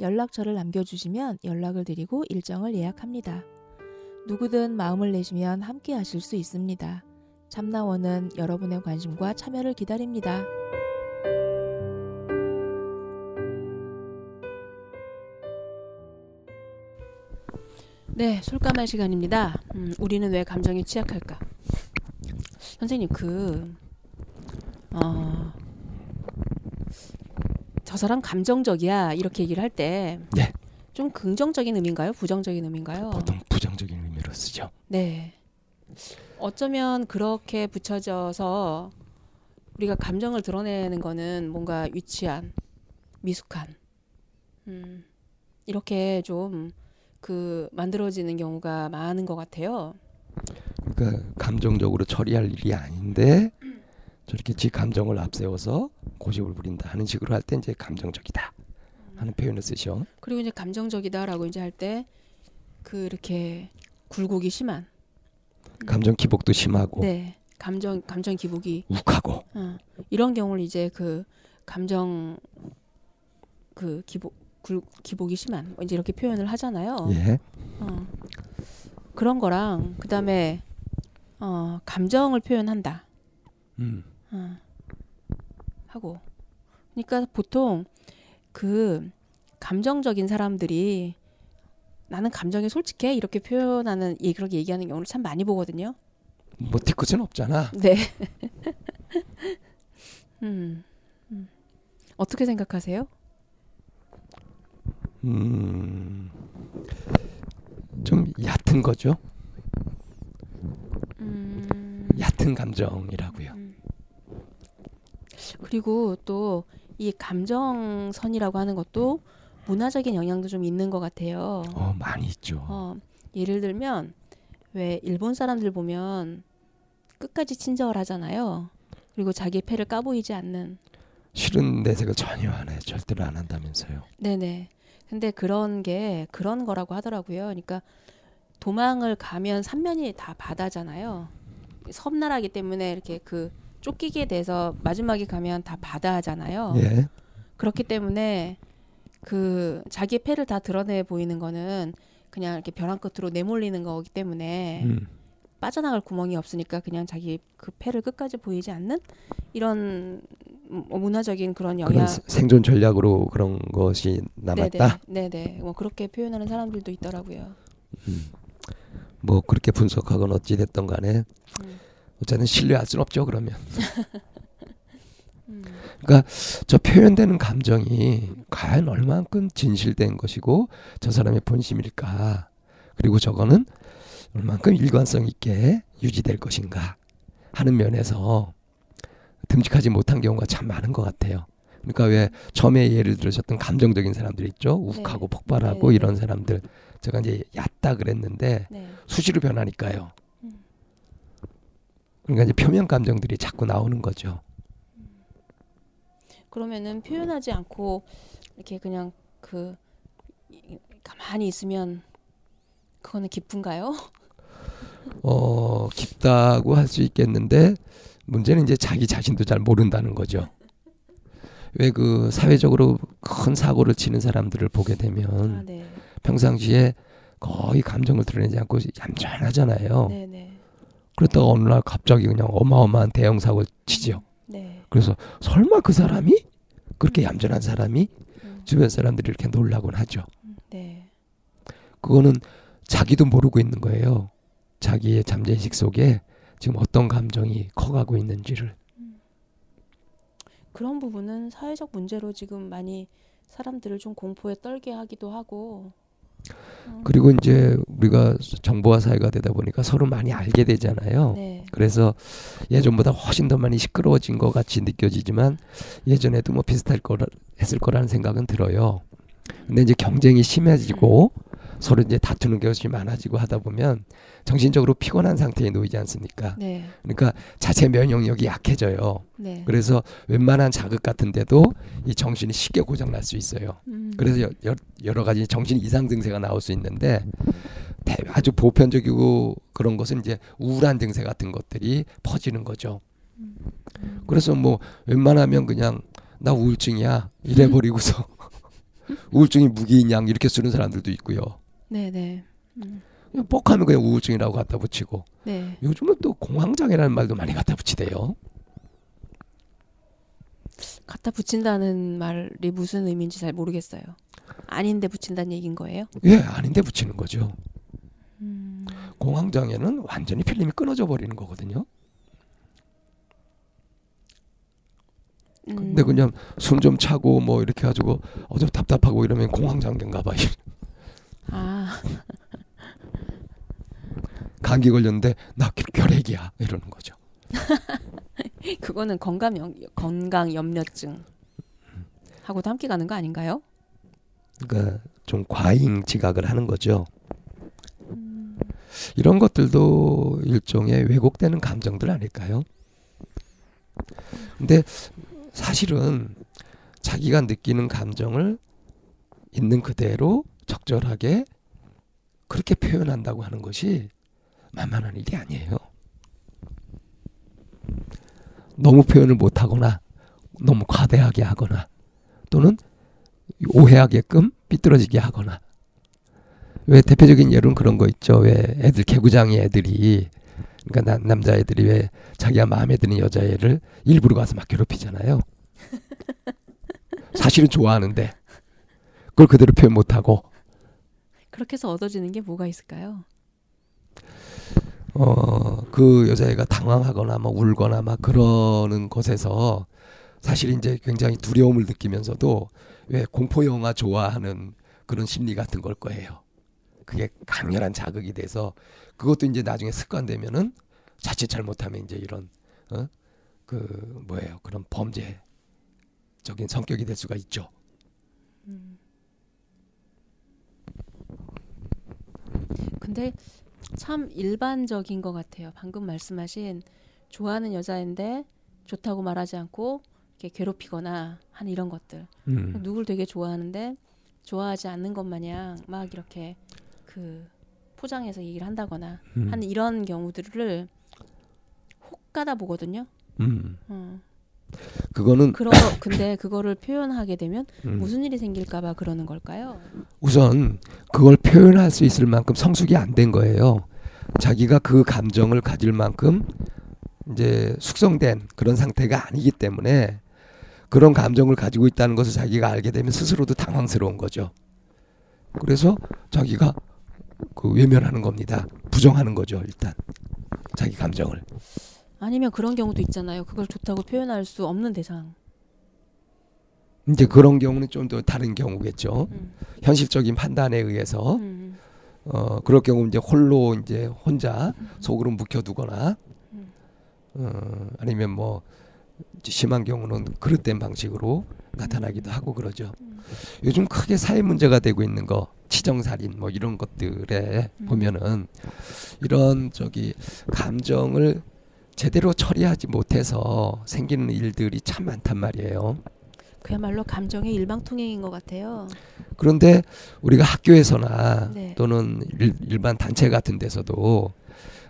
연락처를 남겨주시면 연락을 드리고 일정을 예약합니다. 누구든 마음을 내시면 함께 하실 수 있습니다. 참나원은 여러분의 관심과 참여를 기다립니다. 네, 술까말 시간입니다. 음, 우리는 왜 감정에 취약할까? 선생님, 그, 어, 저 사람 감정적이야 이렇게 얘기를 할때 네. 좀 긍정적인 의미인가요? 부정적인 의미인가요? 보통 부정적인 의미로 쓰죠. 네. 어쩌면 그렇게 붙여져서 우리가 감정을 드러내는 거는 뭔가 유치한, 미숙한, 음, 이렇게 좀 그 만들어지는 경우가 많은 것 같아요. 그러니까 감정적으로 처리할 일이 아닌데 저렇게 지 감정을 앞세워서 고집을 부린다 하는 식으로 할 때 이제 감정적이다 하는 표현을 쓰죠. 그리고 이제 감정적이다라고 이제 할 때 그 이렇게 굴곡이 심한 감정 기복도 심하고 네 감정 감정 기복이 욱하고 어, 이런 경우를 이제 그 감정 그 기복 굴, 기복이 심한 뭐 이제 이렇게 표현을 하잖아요. 예. 어, 그런 거랑 그 다음에 어, 감정을 표현한다. 음. 어, 하고 그러니까 보통 그 감정적인 사람들이 나는 감정이 솔직해 이렇게 표현하는 예 그렇게 얘기하는 경우를 참 많이 보거든요. 뭐 뒤끝은 없잖아. 네. 음, 음. 어떻게 생각하세요? 음. 좀 얕은 거죠. 음, 얕은 감정이라고요. 그리고 또 이 감정선이라고 하는 것도 문화적인 영향도 좀 있는 것 같아요. 어, 많이 있죠. 어, 예를 들면 왜 일본 사람들 보면 끝까지 친절을 하잖아요. 그리고 자기 패를 까보이지 않는. 싫은 내색을 전혀 안 해. 절대로 안 한다면서요. 네네. 근데 그런 게 그런 거라고 하더라고요. 그러니까 도망을 가면 삼면이 다 바다잖아요. 섬나라기 때문에 이렇게 그 쫓기게 돼서 마지막에 가면 다 바다잖아요. 예. 그렇기 때문에 그 자기 패를 다 드러내 보이는 거는 그냥 이렇게 벼랑 끝으로 내몰리는 거기 때문에 음. 빠져나갈 구멍이 없으니까 그냥 자기 그 패를 끝까지 보이지 않는 이런 뭐 문화적인 그런 영향. 세- 생존 전략으로 그런 것이 남았다. 네네, 네네. 뭐 그렇게 표현하는 사람들도 있더라고요. 뭐 그렇게 분석하건 어찌 됐던 간에 음. 어쨌든 신뢰할 수는 없죠. 그러면. 음. 그러니까 저 표현되는 감정이 과연 얼만큼 진실된 것이고 저 사람의 본심일까 그리고 저거는 얼만큼 일관성 있게 유지될 것인가 하는 면에서 듬직하지 못한 경우가 참 많은 것 같아요. 그러니까 왜 처음에 예를 들으셨던 감정적인 사람들 있죠 욱하고 네. 폭발하고 네. 이런 사람들 제가 이제 얕다 그랬는데 네. 수시로 변하니까요. 음. 그러니까 이제 표면 감정들이 자꾸 나오는 거죠. 그러면은 표현하지 않고 이렇게 그냥 그 이- 가만히 있으면 그거는 기쁜가요? 어, 깊다고 할 수 있겠는데 문제는 이제 자기 자신도 잘 모른다는 거죠. 왜 그 사회적으로 큰 사고를 치는 사람들을 보게 되면 아, 네. 평상시에 거의 감정을 드러내지 않고 얌전하잖아요. 네 네. 그렇다가 어느 날 갑자기 그냥 어마어마한 대형 사고를 치죠. 네. 그래서 설마 그 사람이 그렇게 얌전한 사람이 음, 주변 사람들이 이렇게 놀라곤 하죠. 네. 그거는 자기도 모르고 있는 거예요. 자기의 잠재의식 속에 지금 어떤 감정이 커가고 있는지를. 그런 부분은 사회적 문제로 지금 많이 사람들을 좀 공포에 떨게 하기도 하고. 음, 그리고 이제 우리가 정보화 사회가 되다 보니까 서로 많이 알게 되잖아요. 네. 그래서 예전보다 훨씬 더 많이 시끄러워진 것 같이 느껴지지만 예전에도 뭐 비슷할 거라 했을 거라는 생각은 들어요. 근데 이제 경쟁이 심해지고 서로 이제 다투는 것이 많아지고 하다 보면 정신적으로 피곤한 상태에 놓이지 않습니까? 네. 그러니까 자체 면역력이 약해져요. 네. 그래서 웬만한 자극 같은데도 이 정신이 쉽게 고장 날 수 있어요. 음. 그래서 여, 여, 여러 가지 정신 이상 증세가 나올 수 있는데 대- 아주 보편적이고 그런 것은 이제 우울한 증세 같은 것들이 퍼지는 거죠. 음. 그래서 뭐 웬만하면 그냥 나 우울증이야 이래 버리고서 우울증이 무기인 양 이렇게 쓰는 사람들도 있고요. 네, 네. 음. 그냥 뻑하면 그냥 우울증이라고 갖다 붙이고 네. 요즘은 또 공황장애라는 말도 많이 갖다 붙이대요. 갖다 붙인다는 말이 무슨 의미인지 잘 모르겠어요. 아닌데 붙인다는 얘기인 거예요? 예, 아닌데 붙이는 거죠. 음. 공황장애는 완전히 필름이 끊어져 버리는 거거든요. 근데 음. 그냥 숨 좀 차고 뭐 이렇게 가지고 어좀 답답하고 이러면 공황장애인가 봐. 아, 감기 걸렸는데 나 결- 결핵이야 이러는 거죠. 그거는 건강 염, 건강 염려증 하고도 함께 가는 거 아닌가요? 그러니까 좀 과잉 지각을 하는 거죠. 음. 이런 것들도 일종의 왜곡되는 감정들 아닐까요? 근데 사실은 자기가 느끼는 감정을 있는 그대로 적절하게 그렇게 표현한다고 하는 것이 만만한 일이 아니에요. 너무 표현을 못하거나 너무 과대하게 하거나 또는 오해하게끔 삐뚤어지게 하거나 왜 대표적인 예로는 그런 거 있죠. 왜 애들 개구장이 애들이 그러니까 남, 남자애들이 왜 자기가 마음에 드는 여자애를 일부러 가서 막 괴롭히잖아요. 사실은 좋아하는데 그걸 그대로 표현 못하고 그렇게 해서 얻어지는 게 뭐가 있을까요? 어 그 여자애가 당황하거나 막 울거나 막 그러는 것에서 사실 이제 굉장히 두려움을 느끼면서도 왜 공포 영화 좋아하는 그런 심리 같은 걸 거예요. 그게 강렬한 자극이 돼서 그것도 이제 나중에 습관되면은 자칫 잘못하면 이제 이런 어 그 뭐예요 그런 범죄적인 성격이 될 수가 있죠. 음. 근데 참 일반적인 것 같아요. 방금 말씀하신 좋아하는 여자인데 좋다고 말하지 않고 이렇게 괴롭히거나 하는 이런 것들. 음. 누굴 되게 좋아하는데 좋아하지 않는 것 마냥 막 이렇게 그 포장해서 얘기를 한다거나 음. 하는 이런 경우들을 혹 가다 보거든요. 음. 어. 그거는 그런 거 근데 그거를 표현하게 되면 음. 무슨 일이 생길까봐 그러는 걸까요? 우선 그걸 표현할 수 있을 만큼 성숙이 안 된 거예요. 자기가 그 감정을 가질 만큼 이제 숙성된 그런 상태가 아니기 때문에 그런 감정을 가지고 있다는 것을 자기가 알게 되면 스스로도 당황스러운 거죠. 그래서 자기가 그 외면하는 겁니다. 부정하는 거죠, 일단. 자기 감정을. 아니면 그런 경우도 있잖아요. 그걸 좋다고 표현할 수 없는 대상. 이제 그런 경우는 좀 더 다른 경우겠죠. 음. 현실적인 판단에 의해서 음. 어 그럴 경우 이제 홀로 이제 혼자 속으로 묵혀두거나 음. 어 아니면 뭐 심한 경우는 그릇된 방식으로 나타나기도 하고 그러죠. 음. 요즘 크게 사회 문제가 되고 있는 거 치정살인 뭐 이런 것들에 음. 보면은 이런 저기 감정을 제대로 처리하지 못해서 생기는 일들이 참 많단 말이에요. 그야말로 감정의 일방통행인 것 같아요. 그런데 우리가 학교에서나 네. 또는 일, 일반 단체 같은 데서도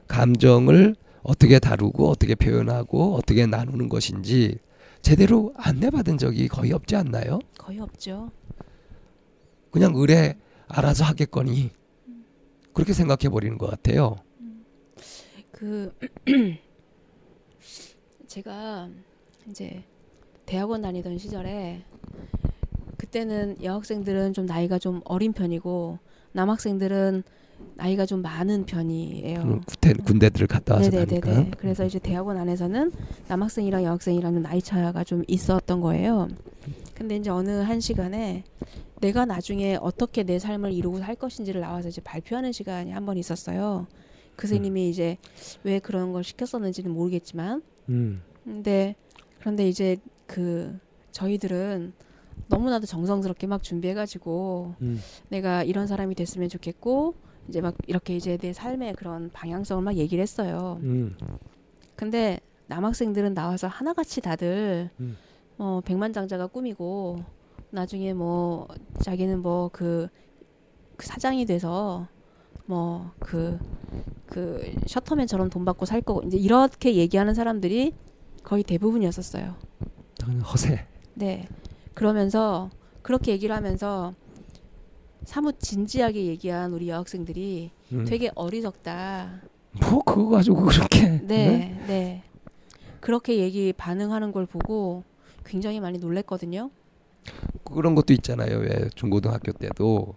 감정을 어떻게 다루고 어떻게 표현하고 어떻게 나누는 것인지 제대로 안내받은 적이 거의 없지 않나요? 거의 없죠. 그냥 의뢰 알아서 하겠거니 그렇게 생각해 버리는 것 같아요. 그 제가 이제 대학원 다니던 시절에 그때는 여학생들은 좀 나이가 좀 어린 편이고 남학생들은 나이가 좀 많은 편이에요. 음, 군대, 군대들을 갔다 와서 네네네네. 가니까 그래서 이제 대학원 안에서는 남학생이랑 여학생이랑 좀 나이 차가 좀 있었던 거예요. 근데 이제 어느 한 시간에 내가 나중에 어떻게 내 삶을 이루고 살 것인지를 나와서 이제 발표하는 시간이 한 번 있었어요. 그 선생님이 이제 왜 그런 걸 시켰었는지는 모르겠지만 음, 근데 그런데 이제 그 저희들은 너무나도 정성스럽게 막 준비해가지고 음. 내가 이런 사람이 됐으면 좋겠고 이제 막 이렇게 이제 내 삶의 그런 방향성을 막 얘기를 했어요. 음. 근데 남학생들은 나와서 하나같이 다들 음. 어 백만장자가 꿈이고 나중에 뭐 자기는 뭐그 그 사장이 돼서 뭐그그 셔터맨처럼 돈 받고 살 거고 이제 이렇게 얘기하는 사람들이 거의 대부분이었었어요. 허세. 네. 그러면서 그렇게 얘기를 하면서 사뭇 진지하게 얘기한 우리 여학생들이 음. 되게 어리석다. 뭐 그거 가지고 그렇게. 네, 네. 그렇게 얘기 반응하는 걸 보고 굉장히 많이 놀랬거든요. 그런 것도 있잖아요. 왜 중고등학교 때도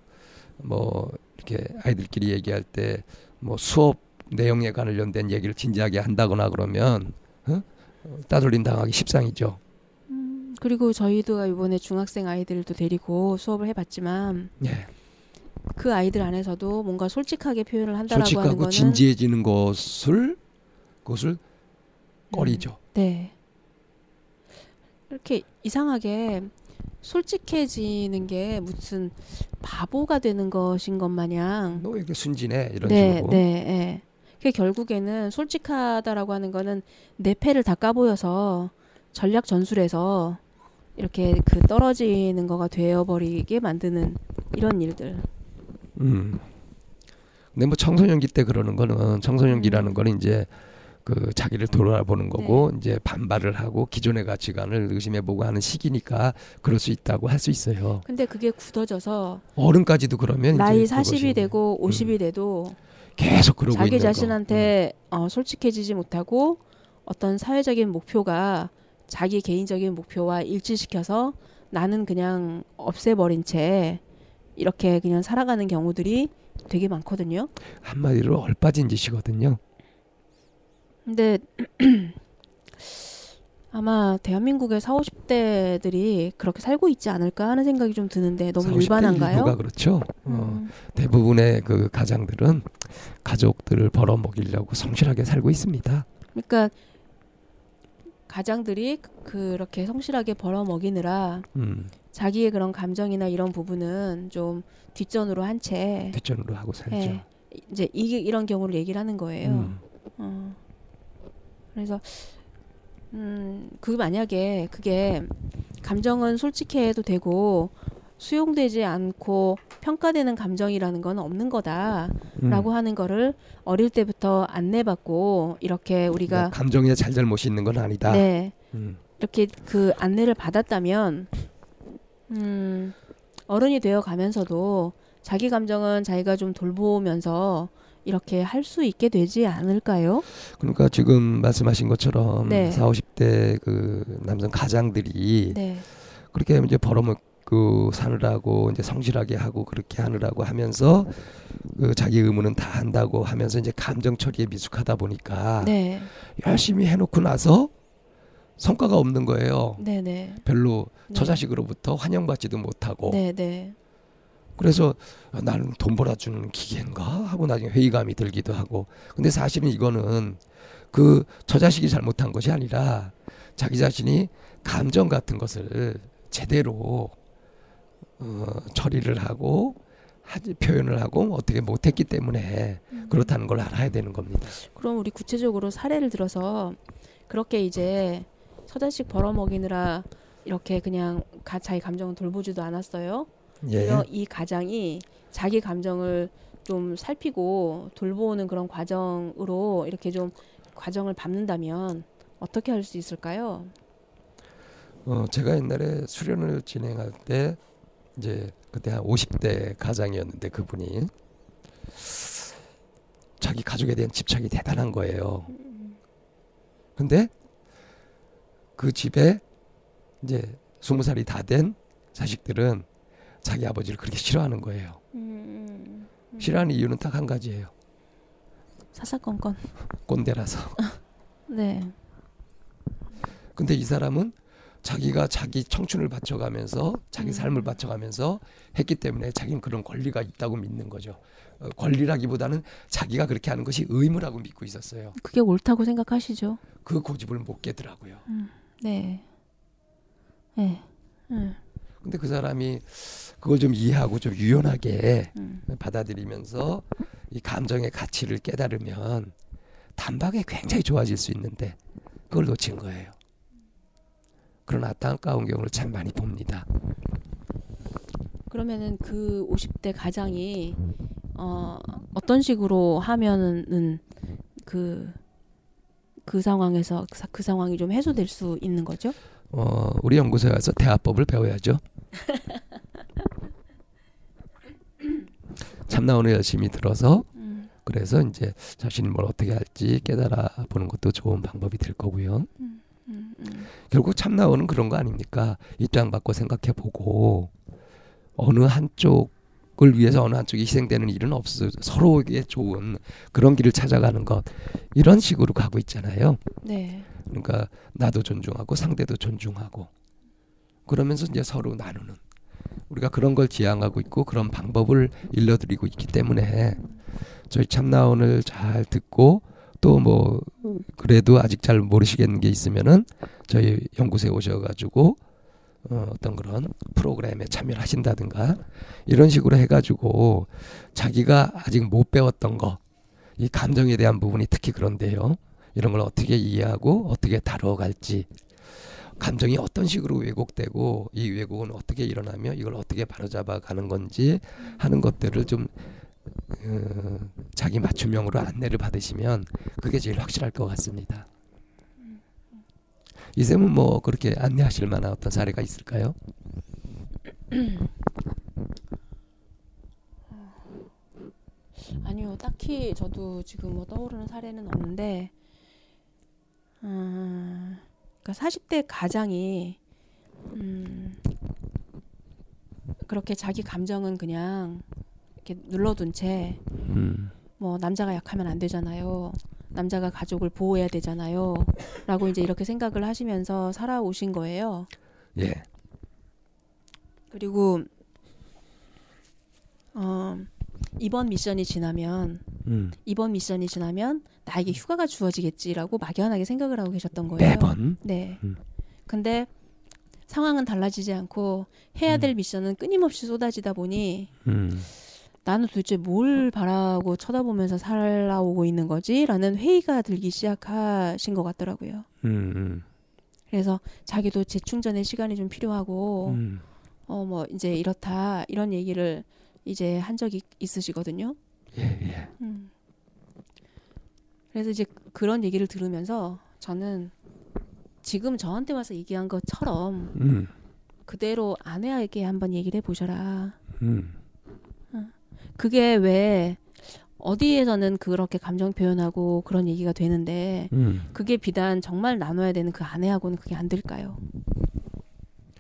뭐 이렇게 아이들끼리 얘기할 때 뭐 수업 내용에 관련된 얘기를 진지하게 한다거나 그러면 어? 따돌림 당하기 십상이죠. 음, 그리고 저희도 이번에 중학생 아이들도 데리고 수업을 해봤지만 예. 그 아이들 안에서도 뭔가 솔직하게 표현을 한다라고 솔직하고 거는 진지해지는 것을 그것을 꺼리죠. 네. 이렇게 이상하게 솔직해지는 게 무슨 바보가 되는 것인 것 마냥 너 왜 이렇게 순진해 이런 네, 식으로. 네, 네. 그 결국에는 솔직하다라고 하는 거는 내 패를 다 까보여서 전략 전술에서 이렇게 그 떨어지는 거가 되어버리게 만드는 이런 일들. 음. 근데 뭐 청소년기 때 그러는 거는 청소년기라는 음. 거는 이제 그 자기를 돌아보는 거고 이제 반발을 하고 기존의 가치관을 의심해보고 하는 시기니까 그럴 수 있다고 할 수 있어요. 근데 그게 굳어져서 어른까지도 그러면 나이 이제 40이 그것이 되고 50이 돼도 계속 그러고 자기 자신한테 어, 솔직해지지 못하고 어떤 사회적인 목표가 자기 개인적인 목표와 일치시켜서 나는 그냥 없애버린 채 이렇게 그냥 살아가는 경우들이 되게 많거든요. 거. 한마디로 얼빠진 짓이거든요. 근데 아마 대한민국의 4, 50대들이 그렇게 살고 있지 않을까 하는 생각이 좀 드는데 너무 40대 일부가 일반한가요? 그렇죠. 어, 음, 대부분의 그 가장들은 가족들을 벌어먹이려고 성실하게 살고 있습니다. 그러니까 가장들이 그렇게 성실하게 벌어먹이느라 음, 자기의 그런 감정이나 이런 부분은 좀 뒷전으로 한 채 뒷전으로 하고 살죠. 예, 이제 이게 이런 경우를 얘기를 하는 거예요. 음, 어. 그래서 음, 그 만약에 그게 감정은 솔직해도 되고 수용되지 않고 평가되는 감정이라는 건 없는 거다라고 음. 하는 거를 어릴 때부터 안내받고 이렇게 우리가 뭐 감정에 잘잘못이 있는 건 아니다. 네 음. 이렇게 그 안내를 받았다면 음, 어른이 되어 가면서도 자기 감정은 자기가 좀 돌보면서 이렇게 할 수 있게 되지 않을까요? 그러니까 지금 말씀하신 것처럼 네. 4, 50대 그 남성 가장들이 네. 그렇게 이제 벌어먹고 사느라고 이제 성실하게 하고 그렇게 하느라고 하면서 그 자기 의무는 다 한다고 하면서 이제 감정 처리에 미숙하다 보니까 네. 열심히 해놓고 나서 성과가 없는 거예요. 네, 네. 별로 네. 저 자식으로부터 환영받지도 못하고 네, 네. 그래서 아, 나는 돈 벌어주는 기계인가 하고 나중에 회의감이 들기도 하고 근데 사실은 이거는 그 저 자식이 잘못한 것이 아니라 자기 자신이 감정 같은 것을 제대로 어, 처리를 하고 하지 표현을 하고 어떻게 못했기 때문에 음. 그렇다는 걸 알아야 되는 겁니다. 그럼 우리 구체적으로 사례를 들어서 그렇게 이제 처자식 벌어먹이느라 이렇게 그냥 가, 자기 감정을 돌보지도 않았어요. 예. 그래서 이 가장이 자기 감정을 좀 살피고 돌보는 그런 과정으로 이렇게 좀 과정을 밟는다면 어떻게 할 수 있을까요? 어, 제가 옛날에 수련을 진행할 때 이제 그때 한 50대 가장이었는데 그분이 자기 가족에 대한 집착이 대단한 거예요. 근데 그 집에 이제 스무 살이 다 된 자식들은 자기 아버지를 그렇게 싫어하는 거예요. 음, 싫어하는 이유는 딱 한 가지예요. 사사건건. 꼰대라서. 네. 근데 이 사람은 자기가 자기 청춘을 바쳐가면서 자기 음. 삶을 바쳐가면서 했기 때문에 자기는 그런 권리가 있다고 믿는 거죠. 어, 권리라기보다는 자기가 그렇게 하는 것이 의무라고 믿고 있었어요. 그게 옳다고 생각하시죠? 그 고집을 못 깨더라고요. 네. 네. 네. 근데 그 사람이 그걸 좀 이해하고 좀 유연하게 음. 받아들이면서 이 감정의 가치를 깨달으면 단박에 굉장히 좋아질 수 있는데 그걸 놓친 거예요. 그런 안타까운 경우를 참 많이 봅니다. 그러면은 그 50대 가장이 어 어떤 식으로 하면은 그그 상황에서 그, 사- 그 상황이 좀 해소될 수 있는 거죠? 어, 우리 연구소에 와서 대화법을 배워야죠. 참나원을 열심히 들어서 음, 그래서 이제 자신이 뭘 어떻게 할지 깨달아 보는 것도 좋은 방법이 될 거고요. 음, 음. 결국 참나원은 그런 거 아닙니까? 입장 바꿔 생각해 보고 어느 한쪽을 위해서 어느 한쪽이 희생되는 일은 없어 서로에게 좋은 그런 길을 찾아가는 것 이런 식으로 가고 있잖아요. 네. 그러니까 나도 존중하고 상대도 존중하고 그러면서 이제 서로 나누는 우리가 그런 걸 지향하고 있고 그런 방법을 일러드리고 있기 때문에 저희 참나원을 잘 듣고 또 뭐 그래도 아직 잘 모르시겠는 게 있으면은 저희 연구소에 오셔가지고 어, 어떤 그런 프로그램에 참여를 하신다든가 이런 식으로 해가지고 자기가 아직 못 배웠던 거 이 감정에 대한 부분이 특히 그런데요. 이런 걸 어떻게 이해하고 어떻게 다뤄갈지 감정이 어떤 식으로 왜곡되고 이 왜곡은 어떻게 일어나며 이걸 어떻게 바로잡아 가는 건지 하는 것들을 좀 어, 자기 맞춤형으로 안내를 받으시면 그게 제일 확실할 것 같습니다. 이쌤은 뭐 그렇게 안내하실 만한 어떤 사례가 있을까요? 아니요, 딱히 저도 지금 뭐 떠오르는 사례는 없는데, 음, 그러니까 40대 가장이 음, 그렇게 자기 감정은 그냥 이렇게 눌러둔 채, 음, 뭐 남자가 약하면 안 되잖아요. 남자가 가족을 보호해야 되잖아요. 라고 이제 이렇게 생각을 하시면서 살아오신 거예요. 예, 그리고 어, 이번 미션이 지나면 음, 이번 미션이 지나면 나에게 휴가가 주어지겠지라고 막연하게 생각을 하고 계셨던 거예요. 매번 네. 음. 근데 상황은 달라지지 않고 해야 될 미션은 끊임없이 쏟아지다 보니 음, 나는 도대체 뭘 바라고 쳐다보면서 살아오고 있는 거지라는 회의가 들기 시작하신 것 같더라고요. 음, 음, 그래서 자기도 재충전의 시간이 좀 필요하고 음, 어뭐 이제 이렇다 이런 얘기를 이제 한 적이 있으시거든요. 예, 예, 음. 그래서 이제 그런 얘기를 들으면서 저는 지금 저한테 와서 얘기한 것처럼 음, 그대로 아내에게 한번 얘기를 해보셔라. 음, 그게 왜 어디에서는 그렇게 감정 표현하고 그런 얘기가 되는데 음. 그게 비단 정말 나눠야 되는 그 아내하고는 그게 안 될까요?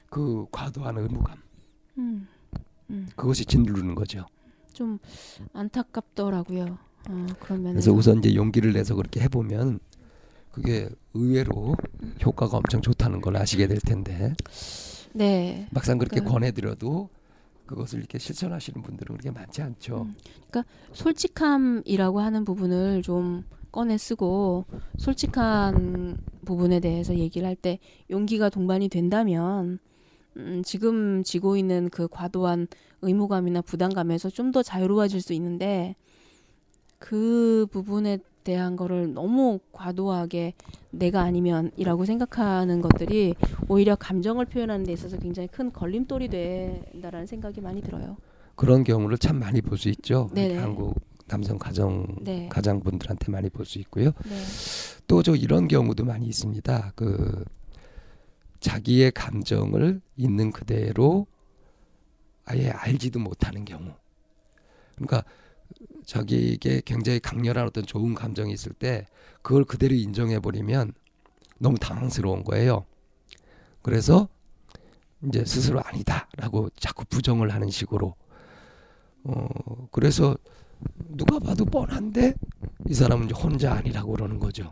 그 과도한 의무감 음, 음, 그것이 짓누르는 거죠. 좀 안타깝더라고요. 어. 그래서 우선 이제 용기를 내서 그렇게 해보면 그게 의외로 효과가 엄청 좋다는 걸 아시게 될 텐데 네. 막상 그렇게 그- 권해드려도 그것을 이렇게 실천하시는 분들은 그렇게 많지 않죠. 음. 솔직함이라고 하는 부분을 좀 꺼내 쓰고 솔직한 부분에 대해서 얘기를 할 때 용기가 동반이 된다면 음, 지금 지고 있는 그 과도한 의무감이나 부담감에서 좀 더 자유로워질 수 있는데 그 부분에 대한 거를 너무 과도하게 내가 아니면이라고 생각하는 것들이 오히려 감정을 표현하는 데 있어서 굉장히 큰 걸림돌이 된다라는 생각이 많이 들어요. 그런 경우를 참 많이 볼 수 있죠. 네네. 한국 남성 가정 네. 가장분들한테 많이 볼 수 있고요. 네. 또저 이런 경우도 많이 있습니다. 그 자기의 감정을 있는 그대로 아예 알지도 못하는 경우. 그러니까 자기에게 굉장히 강렬한 어떤 좋은 감정이 있을 때 그걸 그대로 인정해 버리면 너무 당황스러운 거예요. 그래서 이제 스스로 아니다라고 자꾸 부정을 하는 식으로 어 그래서 누가 봐도 뻔한데 이 사람은 이제 혼자 아니라고 그러는 거죠.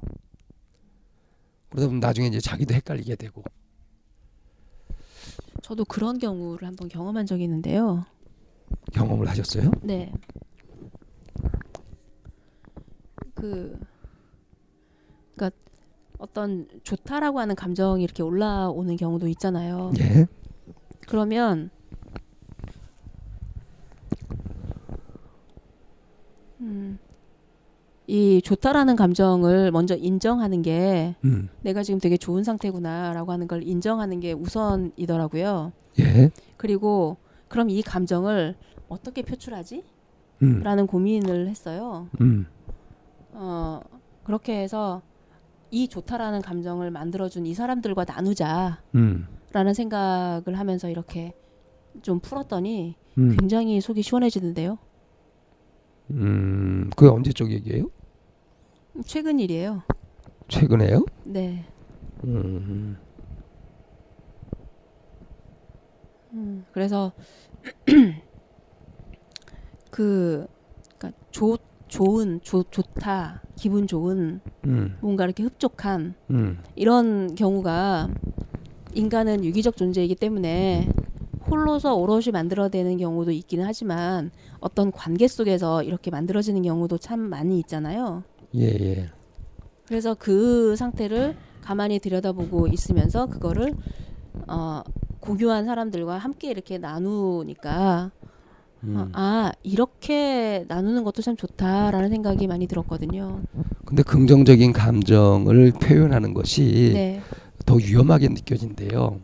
그러다 보면 나중에 이제 자기도 헷갈리게 되고 저도 그런 경우를 한번 경험한 적이 있는데요. 경험을 하셨어요? 네. 그, 그니까 어떤 좋다라고 하는 감정이 이렇게 올라오는 경우도 있잖아요. 예. 그러면 음, 이 좋다라는 감정을 먼저 인정하는 게 음. 내가 지금 되게 좋은 상태구나라고 하는 걸 인정하는 게 우선이더라고요. 예. 그리고 그럼 이 감정을 어떻게 표출하지? 음. 라는 고민을 했어요. 음. 어, 그렇게 해서 이 좋다라는 감정을 만들어준 이 사람들과 나누자 라는 음. 생각을 하면서 이렇게 좀 풀었더니 음. 굉장히 속이 시원해지는데요. 음. 그게 언제 쪽 얘기예요? 최근 일이에요. 최근에요? 네. 음. 음, 그래서 그 그러니까 좋 좋은 좋 좋다 기분 좋은 음. 뭔가 이렇게 흡족한 음. 이런 경우가 인간은 유기적 존재이기 때문에 홀로서 오롯이 만들어내는 경우도 있기는 하지만 어떤 관계 속에서 이렇게 만들어지는 경우도 참 많이 있잖아요. 예, 예. 그래서 그 상태를 가만히 들여다보고 있으면서 그거를 어, 공유한 사람들과 함께 이렇게 나누니까 음. 어, 아 이렇게 나누는 것도 참 좋다라는 생각이 많이 들었거든요. 근데 긍정적인 감정을 표현하는 것이 네. 더 위험하게 느껴진대요.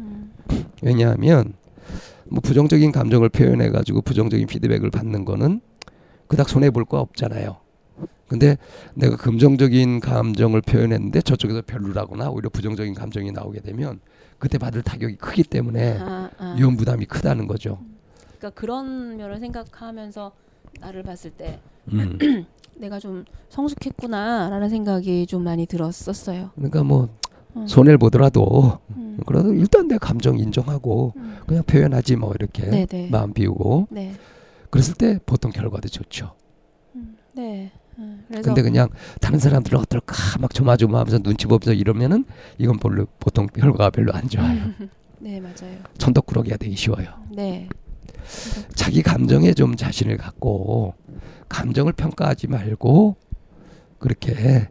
음, 왜냐하면 뭐 부정적인 감정을 표현해 가지고 부정적인 피드백을 받는 거는 그닥 손해 볼 거 없잖아요. 근데 내가 긍정적인 감정을 표현했는데 저쪽에서 별로라거나 오히려 부정적인 감정이 나오게 되면 그때 받을 타격이 크기 때문에 아, 아. 위험 부담이 크다는 거죠. 그러니까 그런 면을 생각하면서 나를 봤을 때 음. 내가 좀 성숙했구나라는 생각이 좀 많이 들었었어요. 그러니까 뭐 음, 손해를 보더라도 음, 그래도 일단 내 감정 인정하고 음. 그냥 표현하지 뭐 이렇게 네, 네. 마음 비우고 네. 그랬을 때 보통 결과도 좋죠. 음, 네. 음, 근데 그냥 다른 사람들은 어떨까 막 조마조마하면서 눈치 보면서 이러면은 이건 별로 보통 결과가 별로 안 좋아요. 네 맞아요. 천덕꾸러기가 되기 쉬워요. 네. 자기 감정에 좀 자신을 갖고 감정을 평가하지 말고 그렇게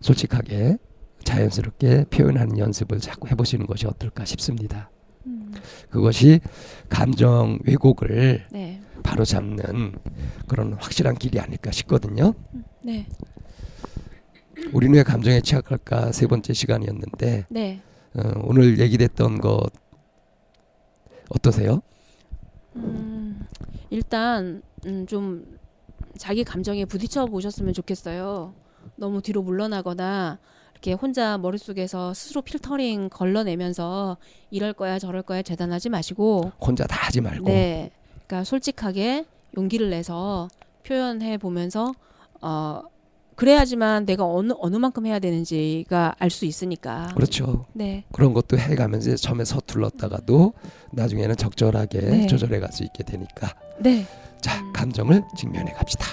솔직하게 자연스럽게 표현하는 연습을 자꾸 해보시는 것이 어떨까 싶습니다. 음, 그것이 감정 왜곡을 네. 바로 잡는 그런 확실한 길이 아닐까 싶거든요. 네. 우리는 왜 감정에 취약할까 세 번째 시간이었는데 네. 어, 오늘 얘기됐던 것 어떠세요? 음, 일단 음, 좀 자기 감정에 부딪혀 보셨으면 좋겠어요. 너무 뒤로 물러나거나 이렇게 혼자 머릿속에서 스스로 필터링 걸러내면서 이럴 거야 저럴 거야 재단하지 마시고 혼자 다 하지 말고 네. 그러니까 솔직하게 용기를 내서 표현해 보면서 어 그래야지만 내가 어느 어느 만큼 해야 되는지가 알 수 있으니까. 그렇죠. 네. 그런 것도 해가면서 처음에 서툴렀다가도 나중에는 적절하게 네. 조절해 갈 수 있게 되니까 네. 자 음. 감정을 직면해 갑시다.